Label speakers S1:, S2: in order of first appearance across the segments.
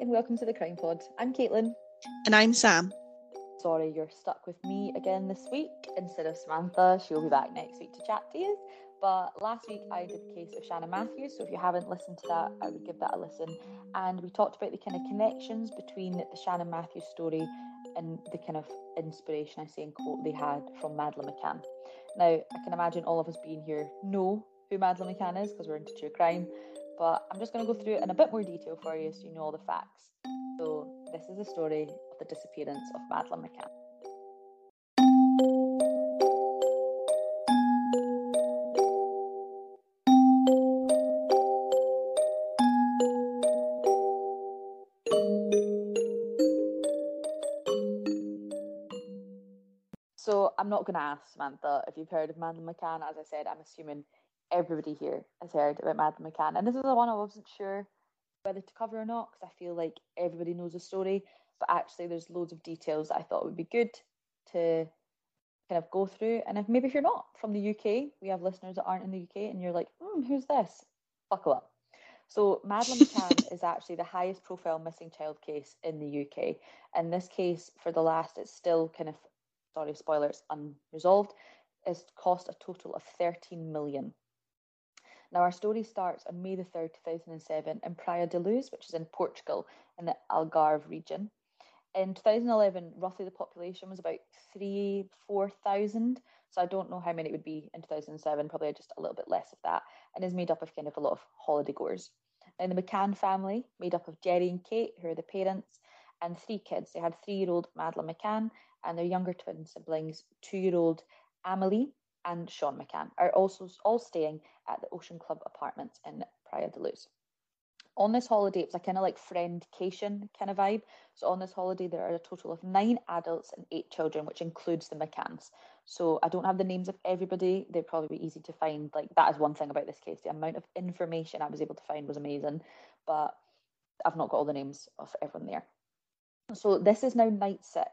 S1: and welcome to the Crime Pod. I'm Caitlin.
S2: And I'm Sam.
S1: Sorry you're stuck with me again this week instead of Samantha. She'll be back next week to chat to you. But last week I did the case of Shannon Matthews, so if you haven't listened to that, I would give that a listen. And we talked about the kind of connections between the Shannon Matthews story and the kind of inspiration, I say in quote, they had from Madeline McCann. Now, I can imagine all of us being here know who Madeline McCann is because we're into true crime but I'm just going to go through it in a bit more detail for you so you know all the facts. So, this is the story of the disappearance of Madeleine McCann. So I'm not going to ask Samantha if you've heard of Madeleine McCann. As I said, I'm assuming everybody here has heard about Madeleine McCann. And this is the one I wasn't sure whether to cover or not because I feel like everybody knows the story. But actually, there's loads of details that I thought would be good to kind of go through. And if maybe if you're not from the UK, we have listeners that aren't in the UK, and you're like, hmm, who's this? Buckle up. So Madeline McCann is actually the highest profile missing child case in the UK. And this case, for the last, it's still kind of, sorry, spoilers, unresolved, has cost a total of 13 million. Now, our story starts on May the 3rd, 2007, in Praia da Luz, which is in Portugal in the Algarve region. In 2011, roughly the population was about three, 4,000. So I don't know how many it would be in 2007, probably just a little bit less of that, and is made up of kind of a lot of holiday goers. And the McCann family, made up of Gerry and Kate, who are the parents, and three kids. They had three year old Madeleine McCann and their younger twin siblings, two year old Amelie and Sean McCann are also all staying at the Ocean Club apartments in Praia da Luz. On this holiday, it was a kind of like friendcation kind of vibe. So on this holiday, there are a total of nine adults and eight children, which includes the McCanns. So I don't have the names of everybody. They'd probably be easy to find. Like that is one thing about this case. The amount of information I was able to find was amazing, but I've not got all the names of everyone there. So this is now night six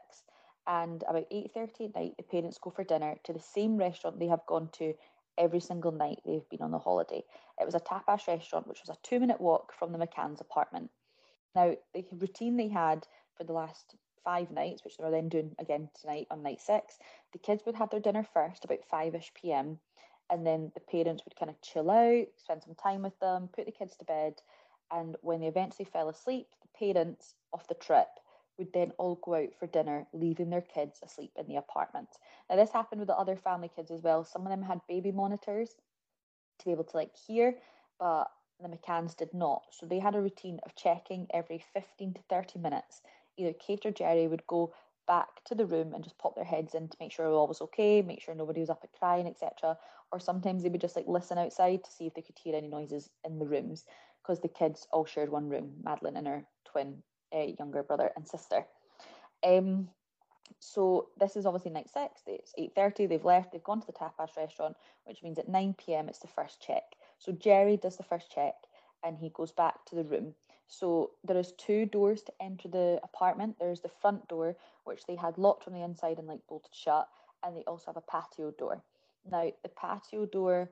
S1: and about 8.30 at night the parents go for dinner to the same restaurant they have gone to every single night they've been on the holiday. It was a tapas restaurant which was a two minute walk from the mccann's apartment. Now the routine they had for the last five nights which they're then doing again tonight on night six the kids would have their dinner first about 5ish pm and then the parents would kind of chill out spend some time with them put the kids to bed and when they eventually fell asleep the parents off the trip would then all go out for dinner, leaving their kids asleep in the apartment. Now, this happened with the other family kids as well. Some of them had baby monitors to be able to like hear, but the McCanns did not. So they had a routine of checking every 15 to 30 minutes. Either Kate or Gerry would go back to the room and just pop their heads in to make sure all was okay, make sure nobody was up at crying, etc. Or sometimes they would just like listen outside to see if they could hear any noises in the rooms because the kids all shared one room, Madeline and her twin uh, younger brother and sister. Um, so this is obviously night six. It's eight thirty. They've left. They've gone to the tapas restaurant, which means at nine pm it's the first check. So Gerry does the first check, and he goes back to the room. So there is two doors to enter the apartment. There's the front door, which they had locked from the inside and like bolted shut, and they also have a patio door. Now the patio door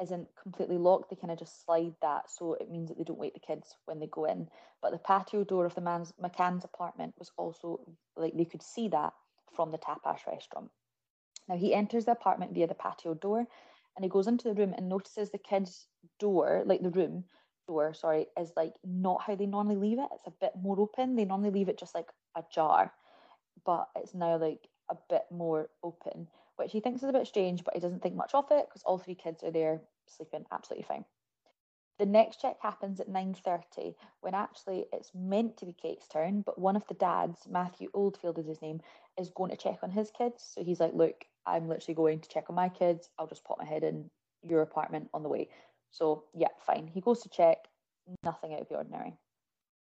S1: isn't completely locked, they kind of just slide that, so it means that they don't wake the kids when they go in. But the patio door of the man's McCann's apartment was also like they could see that from the tapas restaurant. Now he enters the apartment via the patio door, and he goes into the room and notices the kids' door, like the room door, sorry, is like not how they normally leave it. It's a bit more open. They normally leave it just like ajar, but it's now like a bit more open which he thinks is a bit strange, but he doesn't think much of it because all three kids are there sleeping absolutely fine. The next check happens at 9.30 when actually it's meant to be Kate's turn, but one of the dads, Matthew Oldfield is his name, is going to check on his kids. So he's like, look, I'm literally going to check on my kids. I'll just pop my head in your apartment on the way. So yeah, fine. He goes to check, nothing out of the ordinary.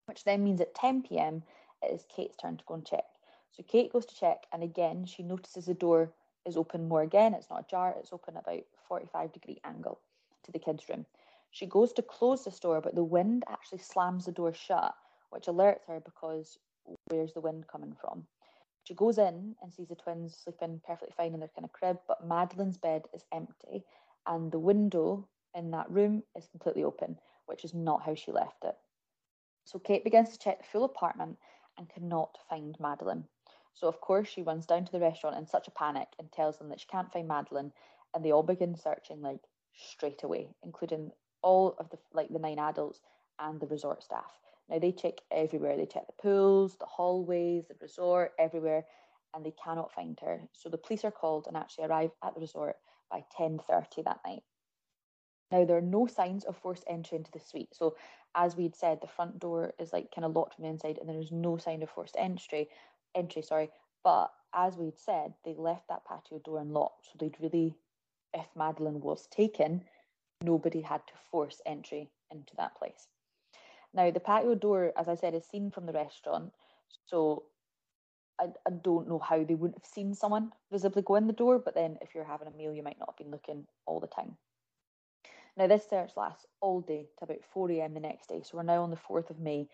S1: Which then means at 10 p.m., it is Kate's turn to go and check. So Kate goes to check, and again, she notices the door is open more again. It's not ajar, it's open about 45 degree angle to the kids' room. She goes to close the door, but the wind actually slams the door shut, which alerts her because where's the wind coming from? She goes in and sees the twins sleeping perfectly fine in their kind of crib, but Madeline's bed is empty and the window in that room is completely open, which is not how she left it. So Kate begins to check the full apartment and cannot find Madeline. So of course she runs down to the restaurant in such a panic and tells them that she can't find Madeline, and they all begin searching like straight away, including all of the like the nine adults and the resort staff. Now they check everywhere. They check the pools, the hallways, the resort, everywhere, and they cannot find her. So the police are called and actually arrive at the resort by 10:30 that night. Now there are no signs of forced entry into the suite. So as we'd said, the front door is like kind of locked from the inside, and there is no sign of forced entry. Entry, sorry. But as we'd said, they left that patio door unlocked, so they'd really, if Madeline was taken, nobody had to force entry into that place. Now, the patio door, as I said, is seen from the restaurant. So I, I don't know how they wouldn't have seen someone visibly go in the door, but then if you're having a meal, you might not have been looking all the time. Now, this search lasts all day to about 4 a.m. the next day. So we're now on the 4th of May,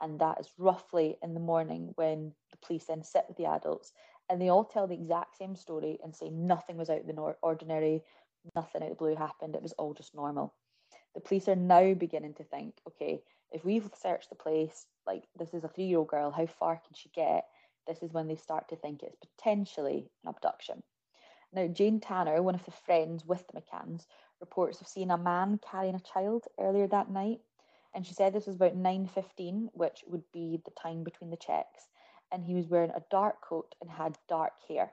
S1: and that is roughly in the morning when the police then sit with the adults and they all tell the exact same story and say nothing was out of the ordinary, nothing out of the blue happened, it was all just normal. The police are now beginning to think, okay, if we've searched the place, like this is a three year old girl, how far can she get? This is when they start to think it's potentially an abduction. Now, Jane Tanner, one of the friends with the McCanns, reports of seeing a man carrying a child earlier that night. And she said this was about 9.15, which would be the time between the checks. And he was wearing a dark coat and had dark hair.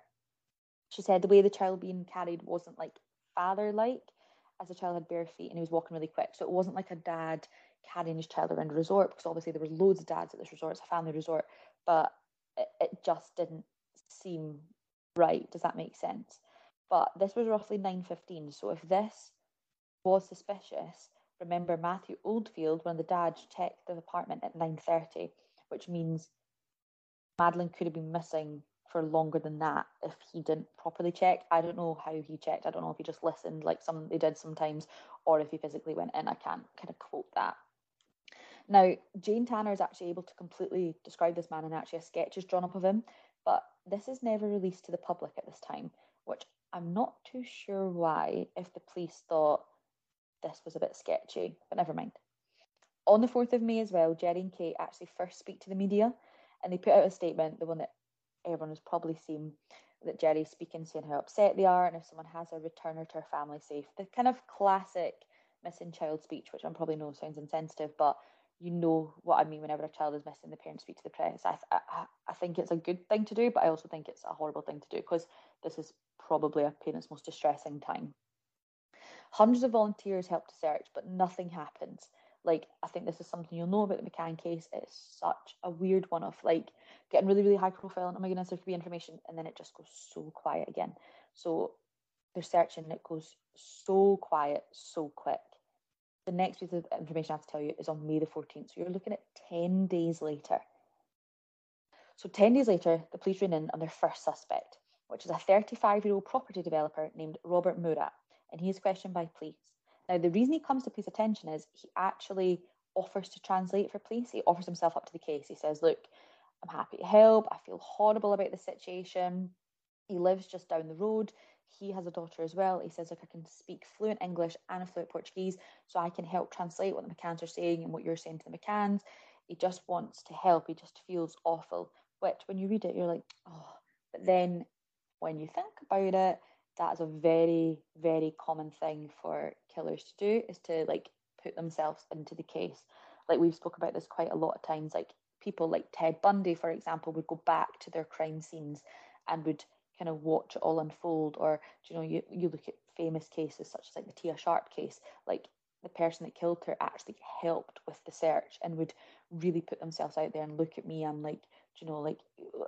S1: She said the way the child being carried wasn't like father-like, as the child had bare feet and he was walking really quick. So it wasn't like a dad carrying his child around a resort because obviously there were loads of dads at this resort. It's a family resort, but it, it just didn't seem right. Does that make sense? But this was roughly 9.15. So if this was suspicious, remember Matthew Oldfield, one of the dads, checked the apartment at 9.30, which means Madeleine could have been missing for longer than that if he didn't properly check. I don't know how he checked. I don't know if he just listened like some they did sometimes, or if he physically went in. I can't kind of quote that. Now, Jane Tanner is actually able to completely describe this man, and actually a sketch is drawn up of him, but this is never released to the public at this time, which I'm not too sure why, if the police thought this was a bit sketchy, but never mind. On the 4th of May as well, Gerry and Kate actually first speak to the media and they put out a statement, the one that everyone has probably seen, that Gerry's speaking, saying how upset they are and if someone has a return her to her family safe. The kind of classic missing child speech, which I'm probably know sounds insensitive, but you know what I mean whenever a child is missing, the parents speak to the press. I, I, I think it's a good thing to do, but I also think it's a horrible thing to do because this is probably a parent's most distressing time. Hundreds of volunteers help to search, but nothing happens. Like, I think this is something you'll know about the McCann case. It's such a weird one of like getting really, really high profile and oh my there could be information, and then it just goes so quiet again. So they're searching, and it goes so quiet, so quick the next piece of information I have to tell you is on May the 14th. So you're looking at 10 days later. So 10 days later, the police ran in on their first suspect, which is a 35 year old property developer named Robert Murat, and he is questioned by police. Now, the reason he comes to police attention is he actually offers to translate for police. He offers himself up to the case. He says, Look, I'm happy to help. I feel horrible about the situation. He lives just down the road he has a daughter as well. He says, like, I can speak fluent English and fluent Portuguese, so I can help translate what the McCanns are saying and what you're saying to the McCanns. He just wants to help. He just feels awful. Which, when you read it, you're like, oh. But then when you think about it, that is a very, very common thing for killers to do is to like put themselves into the case. Like we've spoke about this quite a lot of times. Like people like Ted Bundy, for example, would go back to their crime scenes and would kind of watch it all unfold or you know you, you look at famous cases such as like the tia sharp case like the person that killed her actually helped with the search and would really put themselves out there and look at me and like you know like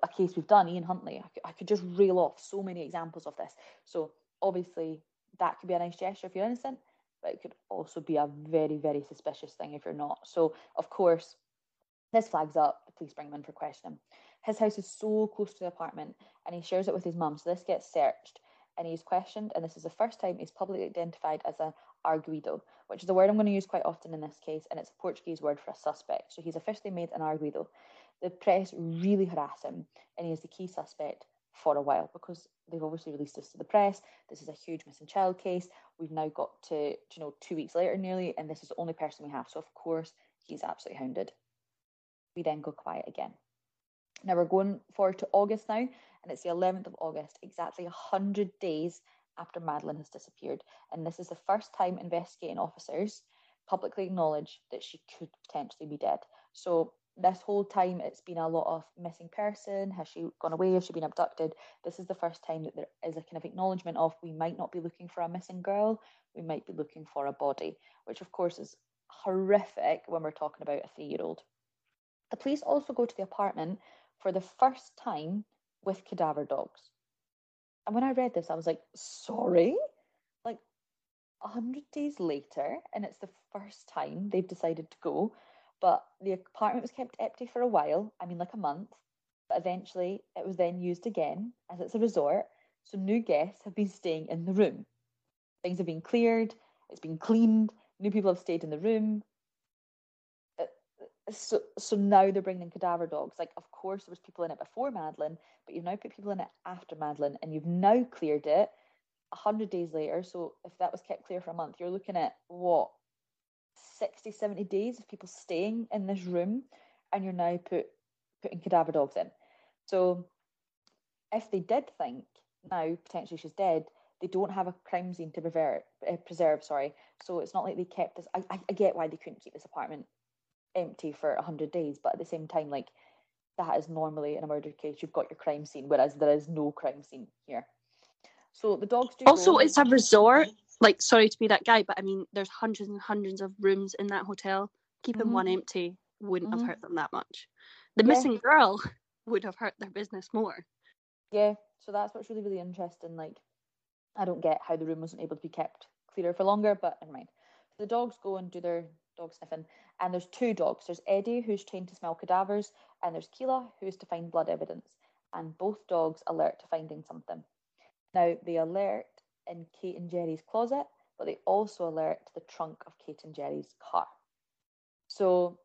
S1: a case we've done ian huntley I could, I could just reel off so many examples of this so obviously that could be a nice gesture if you're innocent but it could also be a very very suspicious thing if you're not so of course this flags up police bring him in for questioning. His house is so close to the apartment and he shares it with his mum. So this gets searched and he's questioned. And this is the first time he's publicly identified as an arguido, which is a word I'm going to use quite often in this case. And it's a Portuguese word for a suspect. So he's officially made an arguido. The press really harass him and he is the key suspect for a while because they've obviously released this to the press. This is a huge missing child case. We've now got to, you know, two weeks later nearly, and this is the only person we have. So, of course, he's absolutely hounded. We then go quiet again. Now we're going forward to August now, and it's the 11th of August, exactly 100 days after Madeline has disappeared. And this is the first time investigating officers publicly acknowledge that she could potentially be dead. So this whole time it's been a lot of missing person has she gone away has she been abducted? This is the first time that there is a kind of acknowledgement of we might not be looking for a missing girl we might be looking for a body which of course is horrific when we're talking about a three year old the police also go to the apartment for the first time with cadaver dogs. And when i read this i was like sorry? Like 100 days later and it's the first time they've decided to go but the apartment was kept empty for a while, I mean, like a month, but eventually it was then used again as it's a resort. So new guests have been staying in the room. Things have been cleared, it's been cleaned, new people have stayed in the room. Uh, so, so now they're bringing cadaver dogs. Like, of course, there was people in it before Madeline, but you've now put people in it after Madeline, and you've now cleared it hundred days later. So if that was kept clear for a month, you're looking at what 60, 70 days of people staying in this room and you're now put putting cadaver dogs in. So if they did think now potentially she's dead, they don't have a crime scene to preserve, uh, preserve sorry. So it's not like they kept this. I, I, I get why they couldn't keep this apartment empty for 100 days, but at the same time, like that is normally in a murder case, you've got your crime scene, whereas there is no crime scene here. So the dogs do.
S2: Also, it's a resort like sorry to be that guy, but I mean, there's hundreds and hundreds of rooms in that hotel. Keeping mm-hmm. one empty wouldn't mm-hmm. have hurt them that much. The yeah. missing girl would have hurt their business more.
S1: Yeah, so that's what's really really interesting. Like, I don't get how the room wasn't able to be kept clearer for longer, but never mind. So the dogs go and do their dog sniffing, and there's two dogs. There's Eddie, who's trained to smell cadavers, and there's Keela, who's to find blood evidence. And both dogs alert to finding something. Now, they alert in Kate and Gerry's closet, but they also alert the trunk of Kate and Gerry's car. So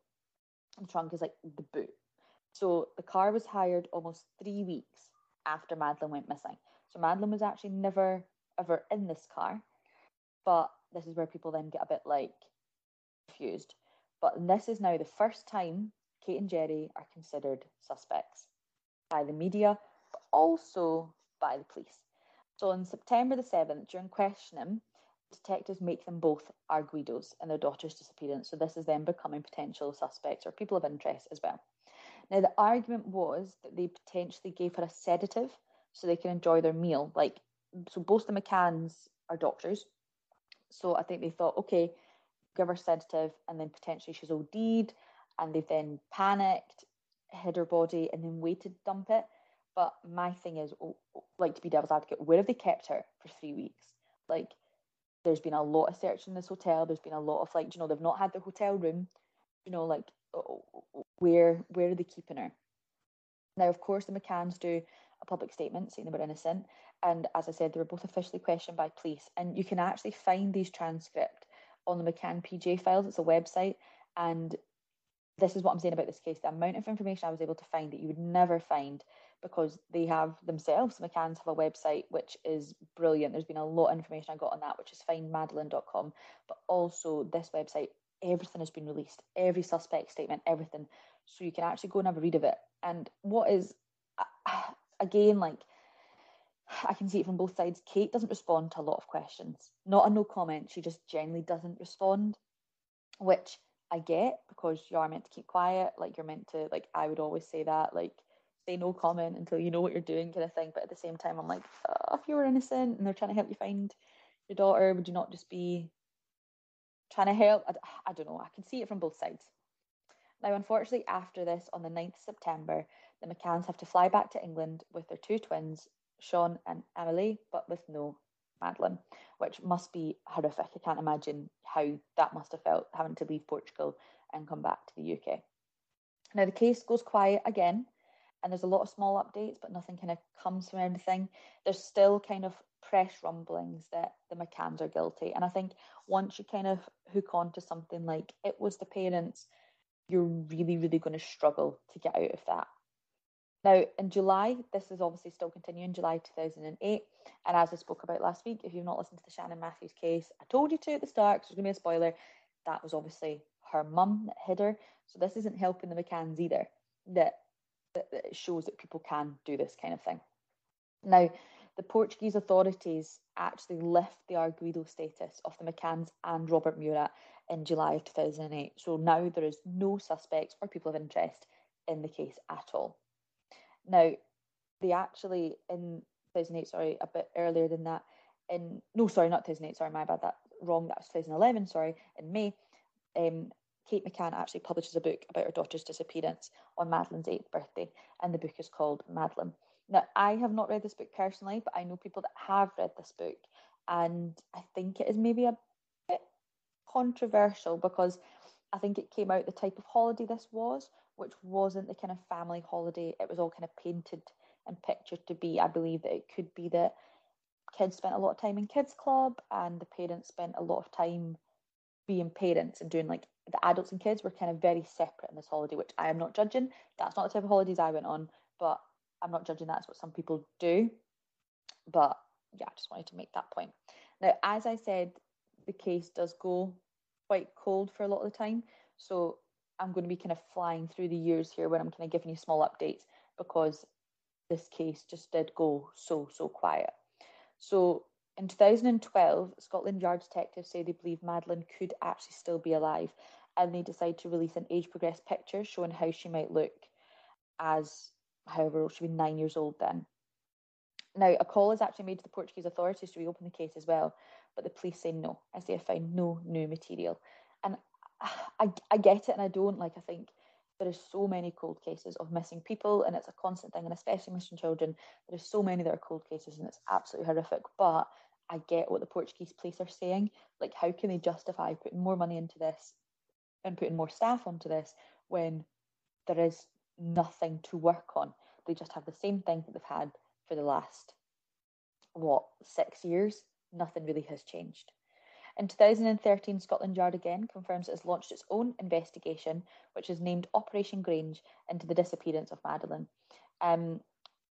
S1: the trunk is like the boot. So the car was hired almost three weeks after Madeline went missing. So Madeline was actually never ever in this car, but this is where people then get a bit like confused. But this is now the first time Kate and Gerry are considered suspects by the media, but also by the police. So on September the 7th, during questioning, detectives make them both arguidos in their daughter's disappearance. So this is them becoming potential suspects or people of interest as well. Now, the argument was that they potentially gave her a sedative so they can enjoy their meal. Like, so both the McCanns are doctors. So I think they thought, okay, give her sedative and then potentially she's OD'd and they've then panicked, hid her body and then waited to dump it. But my thing is, like to be devil's advocate, where have they kept her for three weeks? Like, there's been a lot of search in this hotel. There's been a lot of like, you know, they've not had the hotel room. You know, like, where where are they keeping her? Now, of course, the McCanns do a public statement saying they were innocent, and as I said, they were both officially questioned by police. And you can actually find these transcripts on the McCann PJ files. It's a website, and this is what I'm saying about this case. The amount of information I was able to find that you would never find because they have themselves, McCann's have a website which is brilliant. There's been a lot of information I got on that, which is findmadeleine.com. But also this website, everything has been released, every suspect statement, everything. So you can actually go and have a read of it. And what is, again, like, I can see it from both sides. Kate doesn't respond to a lot of questions. Not a no comment. She just generally doesn't respond, which I get because you are meant to keep quiet. Like you're meant to, like I would always say that, like say no comment until you know what you're doing kind of thing but at the same time i'm like oh, if you were innocent and they're trying to help you find your daughter would you not just be trying to help? I, I don't know. I can see it from both sides. Now unfortunately after this on the 9th september the mccanns have to fly back to england with their two twins sean and emily but with no madeline which must be horrific. I can't imagine how that must have felt having to leave portugal and come back to the uk Now the case goes quiet again, and there's a lot of small updates, but nothing kind of comes from anything. There's still kind of press rumblings that the McCanns are guilty, and I think once you kind of hook on to something like it was the parents, you're really, really going to struggle to get out of that. Now, in July, this is obviously still continuing, July 2008. And as I spoke about last week, if you've not listened to the Shannon Matthews case, I told you to at the start, because there's going to be a spoiler. That was obviously her mum that hid her. So this isn't helping the McCanns either. That, that, that it shows that people can do this kind of thing. Now, the Portuguese authorities actually lift the arguido status of the McCanns and Robert Murat in July of 2008. So now there is no suspects or people of interest in the case at all. Now, they actually in 2008, sorry, a bit earlier than that, in no, sorry, not 2008, sorry, my bad, that wrong, that was 2011, sorry, in May, um, Kate McCann actually publishes a book about her daughter's disappearance on Madeleine's eighth birthday, and the book is called Madeleine. Now, I have not read this book personally, but I know people that have read this book, and I think it is maybe a bit controversial because I think it came out the type of holiday this was, which wasn't the kind of family holiday. It was all kind of painted and pictured to be. I believe that it could be that kids spent a lot of time in kids club and the parents spent a lot of time being parents and doing like the adults and kids were kind of very separate in this holiday, which I am not judging. That's not the type of holidays I went on, but I'm not judging that's what some people do. But yeah, I just wanted to make that point. Now, as I said, the case does go quite cold for a lot of the time. So I'm going to be kind of flying through the years here when I'm kind of giving you small updates because this case just did go so, so quiet. So in 2012, Scotland Yard detectives say they believe Madeline could actually still be alive and they decide to release an age progressed picture showing how she might look as, however, she'd be nine years old then. Now, a call is actually made to the Portuguese authorities to reopen the case as well, but the police say no, as they have found no new material. And I, I get it and I don't. Like, I think there are so many cold cases of missing people and it's a constant thing, and especially missing children. There are so many that are cold cases and it's absolutely horrific. But I get what the Portuguese police are saying. Like, how can they justify putting more money into this and putting more staff onto this when there is nothing to work on? They just have the same thing that they've had for the last, what, six years? Nothing really has changed. In 2013, Scotland Yard again confirms it has launched its own investigation, which is named Operation Grange, into the disappearance of Madeleine. Um,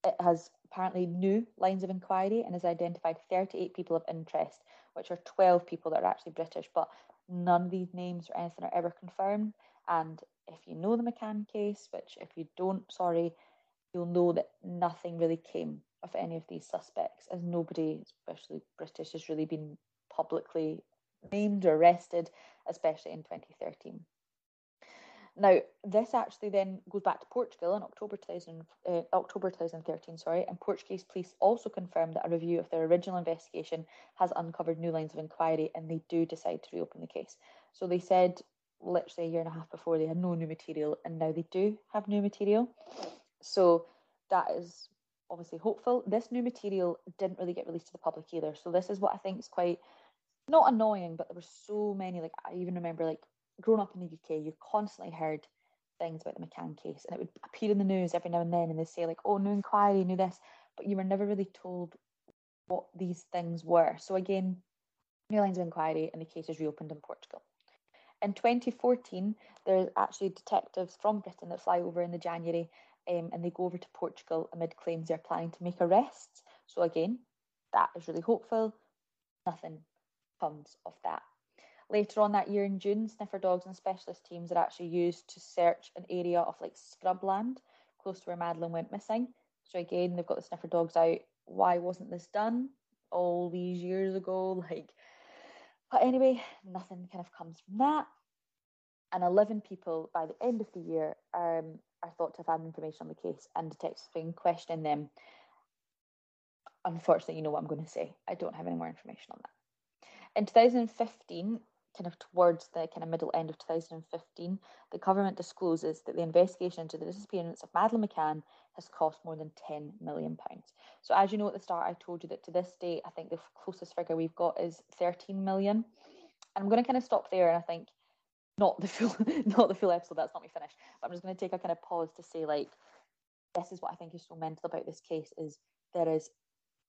S1: it has apparently new lines of inquiry and has identified 38 people of interest, which are 12 people that are actually British, but none of these names or anything are ever confirmed. And if you know the McCann case, which if you don't, sorry, you'll know that nothing really came of any of these suspects, as nobody, especially British, has really been publicly named or arrested, especially in 2013. Now, this actually then goes back to Portugal in October 2000, uh, October 2013, sorry, and Portuguese police also confirmed that a review of their original investigation has uncovered new lines of inquiry and they do decide to reopen the case. So they said literally a year and a half before they had no new material and now they do have new material. So that is obviously hopeful. This new material didn't really get released to the public either. So this is what I think is quite not annoying, but there were so many. Like I even remember, like growing up in the UK, you constantly heard things about the McCann case, and it would appear in the news every now and then, and they say like, "Oh, new inquiry, new this," but you were never really told what these things were. So again, new lines of inquiry, and the case is reopened in Portugal. In 2014, there's actually detectives from Britain that fly over in the January, um, and they go over to Portugal amid claims they're planning to make arrests. So again, that is really hopeful. Nothing comes of that. Later on that year in June, sniffer dogs and specialist teams are actually used to search an area of like scrubland close to where Madeline went missing. So again, they've got the sniffer dogs out. Why wasn't this done all these years ago? Like, but anyway, nothing kind of comes from that. And 11 people by the end of the year um, are thought to have had information on the case, and detectives have been questioning them. Unfortunately, you know what I'm going to say. I don't have any more information on that. In 2015, kind of towards the kind of middle end of 2015, the government discloses that the investigation into the disappearance of Madeleine McCann has cost more than 10 million pounds. So as you know at the start, I told you that to this date, I think the closest figure we've got is 13 million. And I'm going to kind of stop there, and I think not the full not the full episode. That's not me finished. But I'm just going to take a kind of pause to say like this is what I think is so mental about this case is there is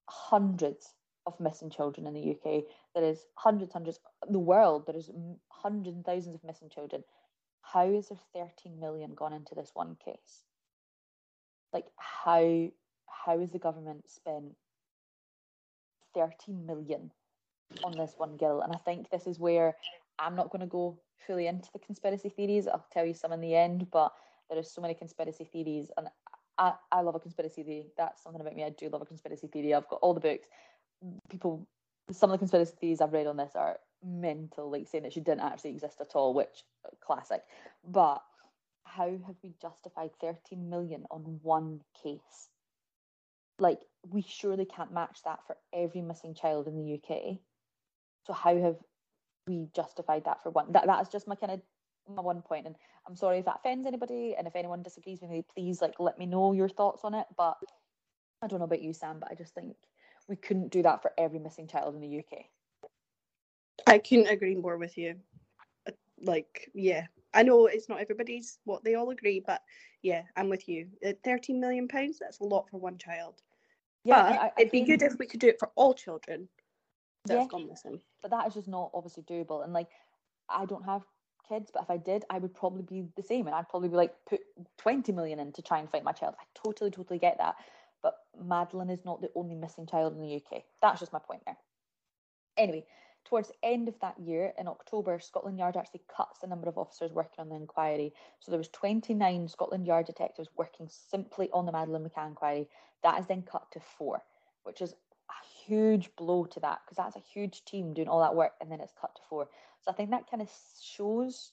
S1: hundreds of missing children in the UK. There is hundreds, hundreds. The world there is hundreds and thousands of missing children. How is there 13 million gone into this one case? Like how how has the government spent 13 million on this one girl? And I think this is where I'm not going to go fully into the conspiracy theories. I'll tell you some in the end, but there are so many conspiracy theories, and I, I love a conspiracy theory. That's something about me. I do love a conspiracy theory. I've got all the books. People, some of the conspiracy theories I've read on this are mental, like saying that she didn't actually exist at all, which uh, classic. But how have we justified 13 million on one case? Like, we surely can't match that for every missing child in the UK. So how have we justified that for one? That that's just my kind of my one point. And I'm sorry if that offends anybody, and if anyone disagrees with me, please like let me know your thoughts on it. But I don't know about you, Sam, but I just think we couldn't do that for every missing child in the UK.
S2: I couldn't agree more with you. Uh, like, yeah, I know it's not everybody's what they all agree, but yeah, I'm with you. At 13 million pounds, that's a lot for one child. Yeah, but I, I it'd be good if we could do it for all children that yeah, gone missing.
S1: But that is just not obviously doable. And like, I don't have kids, but if I did, I would probably be the same, and I'd probably be like put 20 million in to try and find my child. I totally, totally get that. But Madeline is not the only missing child in the UK. That's just my point there. Anyway, towards the end of that year, in October, Scotland Yard actually cuts the number of officers working on the inquiry. So there was 29 Scotland Yard detectives working simply on the Madeline McCann inquiry. That is then cut to four, which is a huge blow to that because that's a huge team doing all that work and then it's cut to four. So I think that kind of shows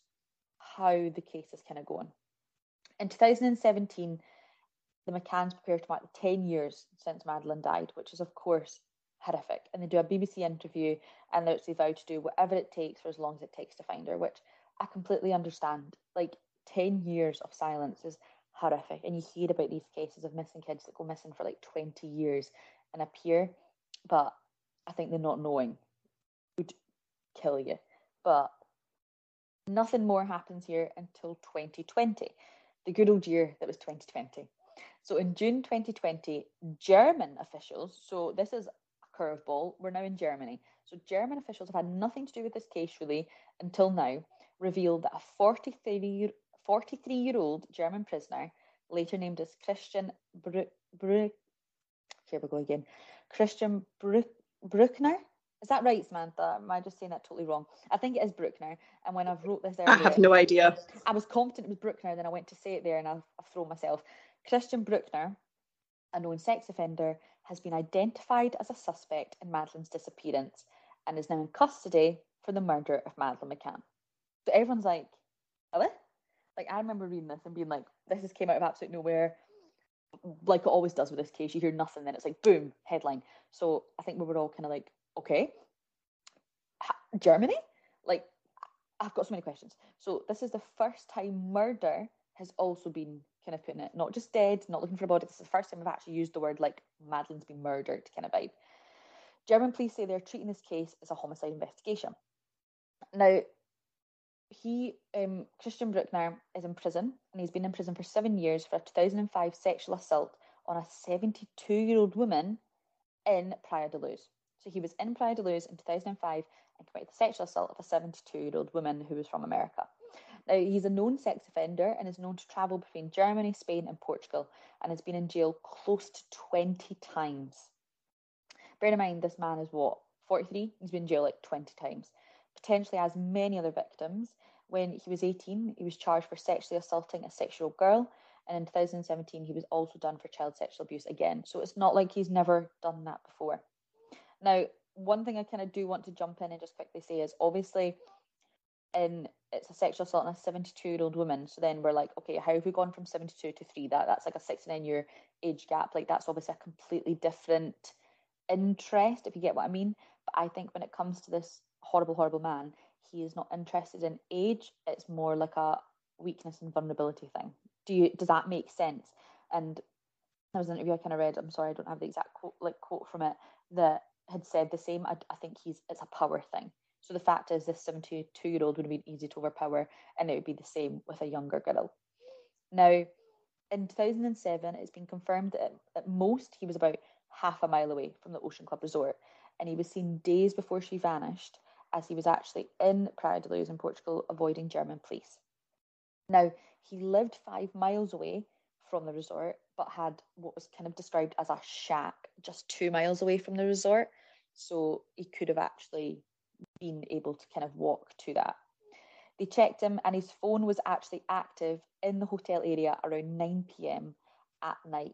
S1: how the case is kind of going. In 2017, the McCanns prepare to mark the 10 years since Madeleine died, which is, of course, horrific. And they do a BBC interview and they vow to do whatever it takes for as long as it takes to find her, which I completely understand. Like 10 years of silence is horrific. And you hear about these cases of missing kids that go missing for like 20 years and appear, but I think the not knowing would kill you. But nothing more happens here until 2020, the good old year that was 2020. So in June 2020, German officials, so this is a curveball, we're now in Germany. So German officials have had nothing to do with this case really until now, revealed that a 43 43 year old German prisoner, later named as Christian Bruck, Bru- here we go again, Christian Bruck, Bruckner, is that right, Samantha? Am I just saying that totally wrong? I think it is Bruckner. And when I've wrote this earlier,
S2: I have no idea.
S1: I was confident it was Bruckner, then I went to say it there and I've, I've thrown myself. Christian Bruckner, a known sex offender, has been identified as a suspect in Madeline's disappearance and is now in custody for the murder of Madeline McCann. So everyone's like, really? Like I remember reading this and being like, this just came out of absolute nowhere. Like it always does with this case, you hear nothing, then it's like boom, headline. So I think we were all kind of like, okay, Germany? Like, I've got so many questions. So, this is the first time murder has also been kind of put in it, not just dead, not looking for a body. This is the first time I've actually used the word like Madeline's been murdered kind of vibe. German police say they're treating this case as a homicide investigation. Now, he, um, Christian Bruckner, is in prison and he's been in prison for seven years for a 2005 sexual assault on a 72 year old woman in Praia da Luz. So he was in da Luz in 2005 and committed the sexual assault of a 72 year old woman who was from America. Now, he's a known sex offender and is known to travel between Germany, Spain, and Portugal and has been in jail close to 20 times. Bear in mind, this man is what, 43? He's been in jail like 20 times. Potentially has many other victims. When he was 18, he was charged for sexually assaulting a six year old girl. And in 2017, he was also done for child sexual abuse again. So it's not like he's never done that before. Now, one thing I kind of do want to jump in and just quickly say is obviously in it's a sexual assault on a 72 year old woman. So then we're like, okay, how have we gone from 72 to three? That that's like a 69 year age gap. Like that's obviously a completely different interest, if you get what I mean. But I think when it comes to this horrible, horrible man, he is not interested in age. It's more like a weakness and vulnerability thing. Do you does that make sense? And there was an interview I kind of read. I'm sorry, I don't have the exact quote, like quote from it that had said the same. I, I think he's it's a power thing. So the fact is, this 72 year old would have been easy to overpower, and it would be the same with a younger girl. Now, in 2007, it's been confirmed that at most he was about half a mile away from the Ocean Club Resort, and he was seen days before she vanished, as he was actually in Praia da Luz in Portugal, avoiding German police. Now, he lived five miles away from the resort, but had what was kind of described as a shack just two miles away from the resort. So he could have actually been able to kind of walk to that. They checked him, and his phone was actually active in the hotel area around 9 p.m. at night,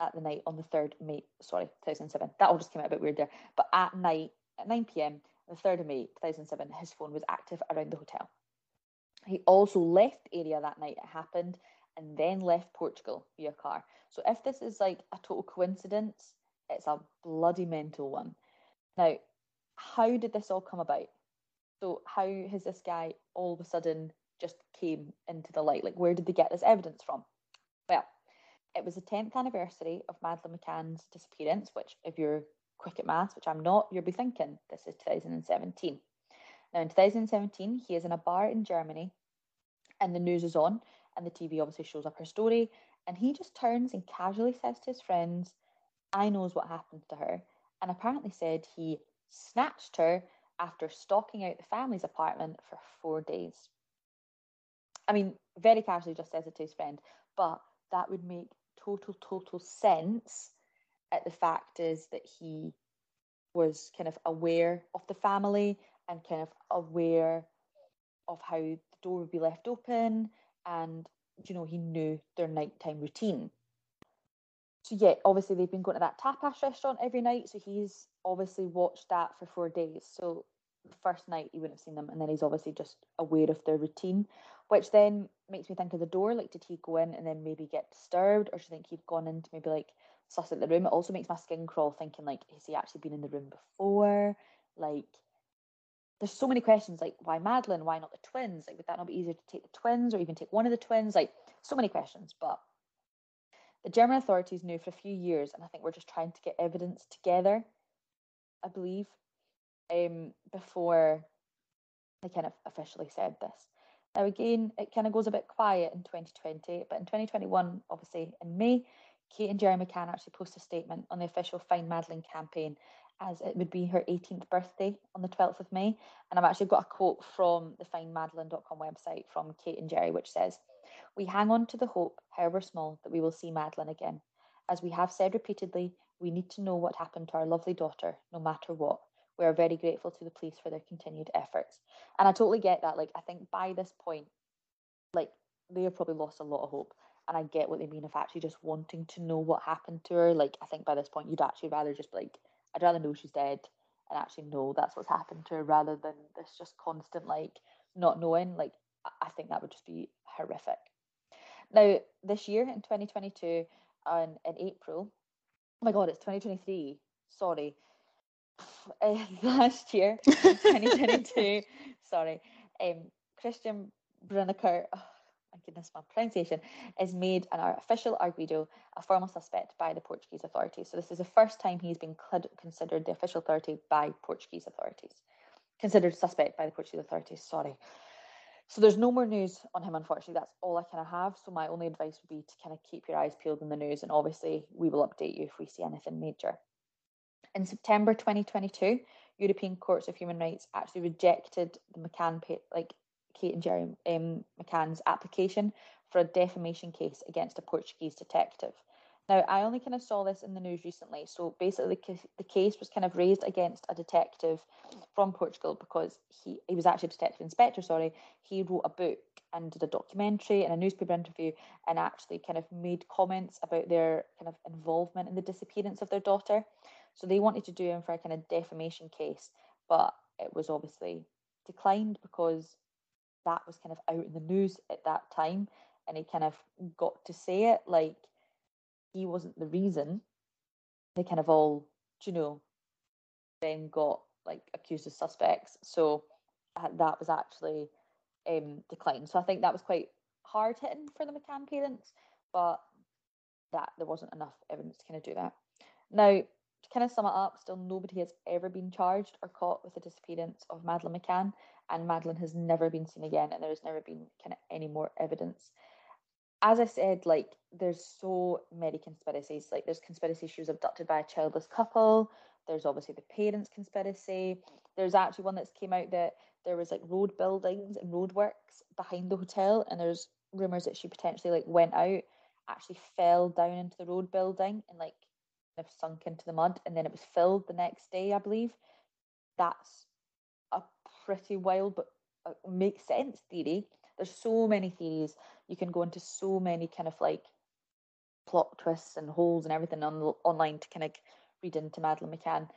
S1: at the night on the 3rd May, sorry, 2007. That all just came out a bit weird there. But at night, at 9 p.m., the 3rd of May 2007, his phone was active around the hotel. He also left the area that night it happened and then left Portugal via car. So if this is like a total coincidence, it's a bloody mental one. Now, how did this all come about? So how has this guy all of a sudden just came into the light? Like where did they get this evidence from? Well, it was the 10th anniversary of Madeleine McCann's disappearance, which if you're quick at maths, which I'm not, you'll be thinking this is 2017. Now in 2017, he is in a bar in Germany and the news is on and the TV obviously shows up her story and he just turns and casually says to his friends, I knows what happened to her and apparently said he snatched her after stalking out the family's apartment for four days. I mean, very casually just says it to his friend, but that would make total, total sense at the fact is that he was kind of aware of the family and kind of aware of how the door would be left open and you know he knew their nighttime routine so yeah, obviously they've been going to that tapas restaurant every night, so he's obviously watched that for four days. So the first night he wouldn't have seen them, and then he's obviously just aware of their routine, which then makes me think of the door. Like, did he go in and then maybe get disturbed, or do you think he'd gone into maybe like suss at the room? It also makes my skin crawl thinking like, has he actually been in the room before? Like, there's so many questions. Like, why Madeline? Why not the twins? Like, would that not be easier to take the twins, or even take one of the twins? Like, so many questions, but the German authorities knew for a few years, and I think we're just trying to get evidence together, I believe, um, before they kind of officially said this. Now, again, it kind of goes a bit quiet in 2020, but in 2021, obviously in May, Kate and Gerry McCann actually posted a statement on the official Find Madeline campaign as it would be her 18th birthday on the 12th of May. And I've actually got a quote from the findmadeleine.com website from Kate and Gerry, which says, we hang on to the hope, however small, that we will see Madeline again. As we have said repeatedly, we need to know what happened to our lovely daughter, no matter what. We are very grateful to the police for their continued efforts. And I totally get that. Like, I think by this point, like, they have probably lost a lot of hope. And I get what they mean of actually just wanting to know what happened to her. Like, I think by this point, you'd actually rather just, like, I'd rather know she's dead and actually know that's what's happened to her rather than this just constant, like, not knowing. Like, I think that would just be horrific. Now, this year in 2022, and in April, oh my god, it's 2023. Sorry. Uh, last year, 2022, sorry, um, Christian Brunneker, oh my goodness, my pronunciation, is made an official arguido, a formal suspect by the Portuguese authorities. So this is the first time he's been considered the official authority by Portuguese authorities. Considered suspect by the Portuguese authorities, sorry. So there's no more news on him, unfortunately. That's all I kind of have. So my only advice would be to kind of keep your eyes peeled in the news, and obviously we will update you if we see anything major. In September 2022, European Courts of Human Rights actually rejected the McCann, like Kate and Gerry um, McCann's application for a defamation case against a Portuguese detective. Now, I only kind of saw this in the news recently. So basically, the case was kind of raised against a detective from Portugal because he, he was actually a detective inspector, sorry. He wrote a book and did a documentary and a newspaper interview and actually kind of made comments about their kind of involvement in the disappearance of their daughter. So they wanted to do him for a kind of defamation case, but it was obviously declined because that was kind of out in the news at that time and he kind of got to say it like he wasn't the reason, they kind of all, you know, then got like accused as suspects. So uh, that was actually um, declined. So I think that was quite hard hitting for the McCann parents, but that there wasn't enough evidence to kind of do that. Now, kind of sum it up, still nobody has ever been charged or caught with the disappearance of Madeline McCann, and Madeline has never been seen again, and there has never been kind of any more evidence. As I said, like there's so many conspiracies. Like there's conspiracy she was abducted by a childless couple. There's obviously the parents' conspiracy. There's actually one that's came out that there was like road buildings and roadworks behind the hotel, and there's rumors that she potentially like went out, actually fell down into the road building and like of sunk into the mud, and then it was filled the next day, I believe. That's a pretty wild but uh, makes sense theory. There's so many theories. You can go into so many kind of like plot twists and holes and everything on online to kind of read into Madeline McCann.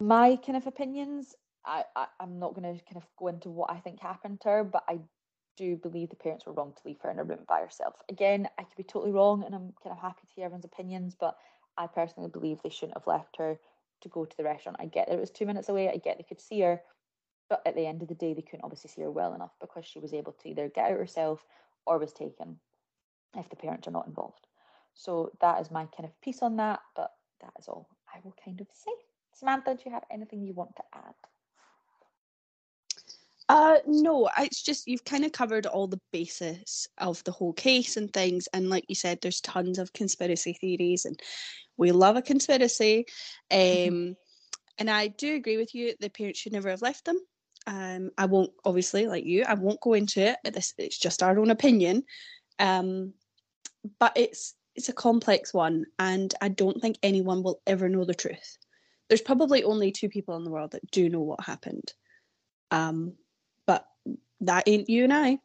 S1: My kind of opinions, I, I I'm not going to kind of go into what I think happened to her, but I do believe the parents were wrong to leave her in a room by herself. Again, I could be totally wrong, and I'm kind of happy to hear everyone's opinions, but I personally believe they shouldn't have left her to go to the restaurant. I get that it was two minutes away. I get they could see her, but at the end of the day, they couldn't obviously see her well enough because she was able to either get out herself or was taken if the parents are not involved. So that is my kind of piece on that, but that is all I will kind of say. Samantha, do you have anything you want to add?
S2: Uh, no, it's just you've kind of covered all the basis of the whole case and things. And like you said, there's tons of conspiracy theories, and we love a conspiracy. Mm-hmm. Um, mm-hmm. And I do agree with you. The parents should never have left them. Um, I won't, obviously, like you, I won't go into it. This it's just our own opinion. Um, but it's it's a complex one, and I don't think anyone will ever know the truth. There's probably only two people in the world that do know what happened. Um, that ain't you and I.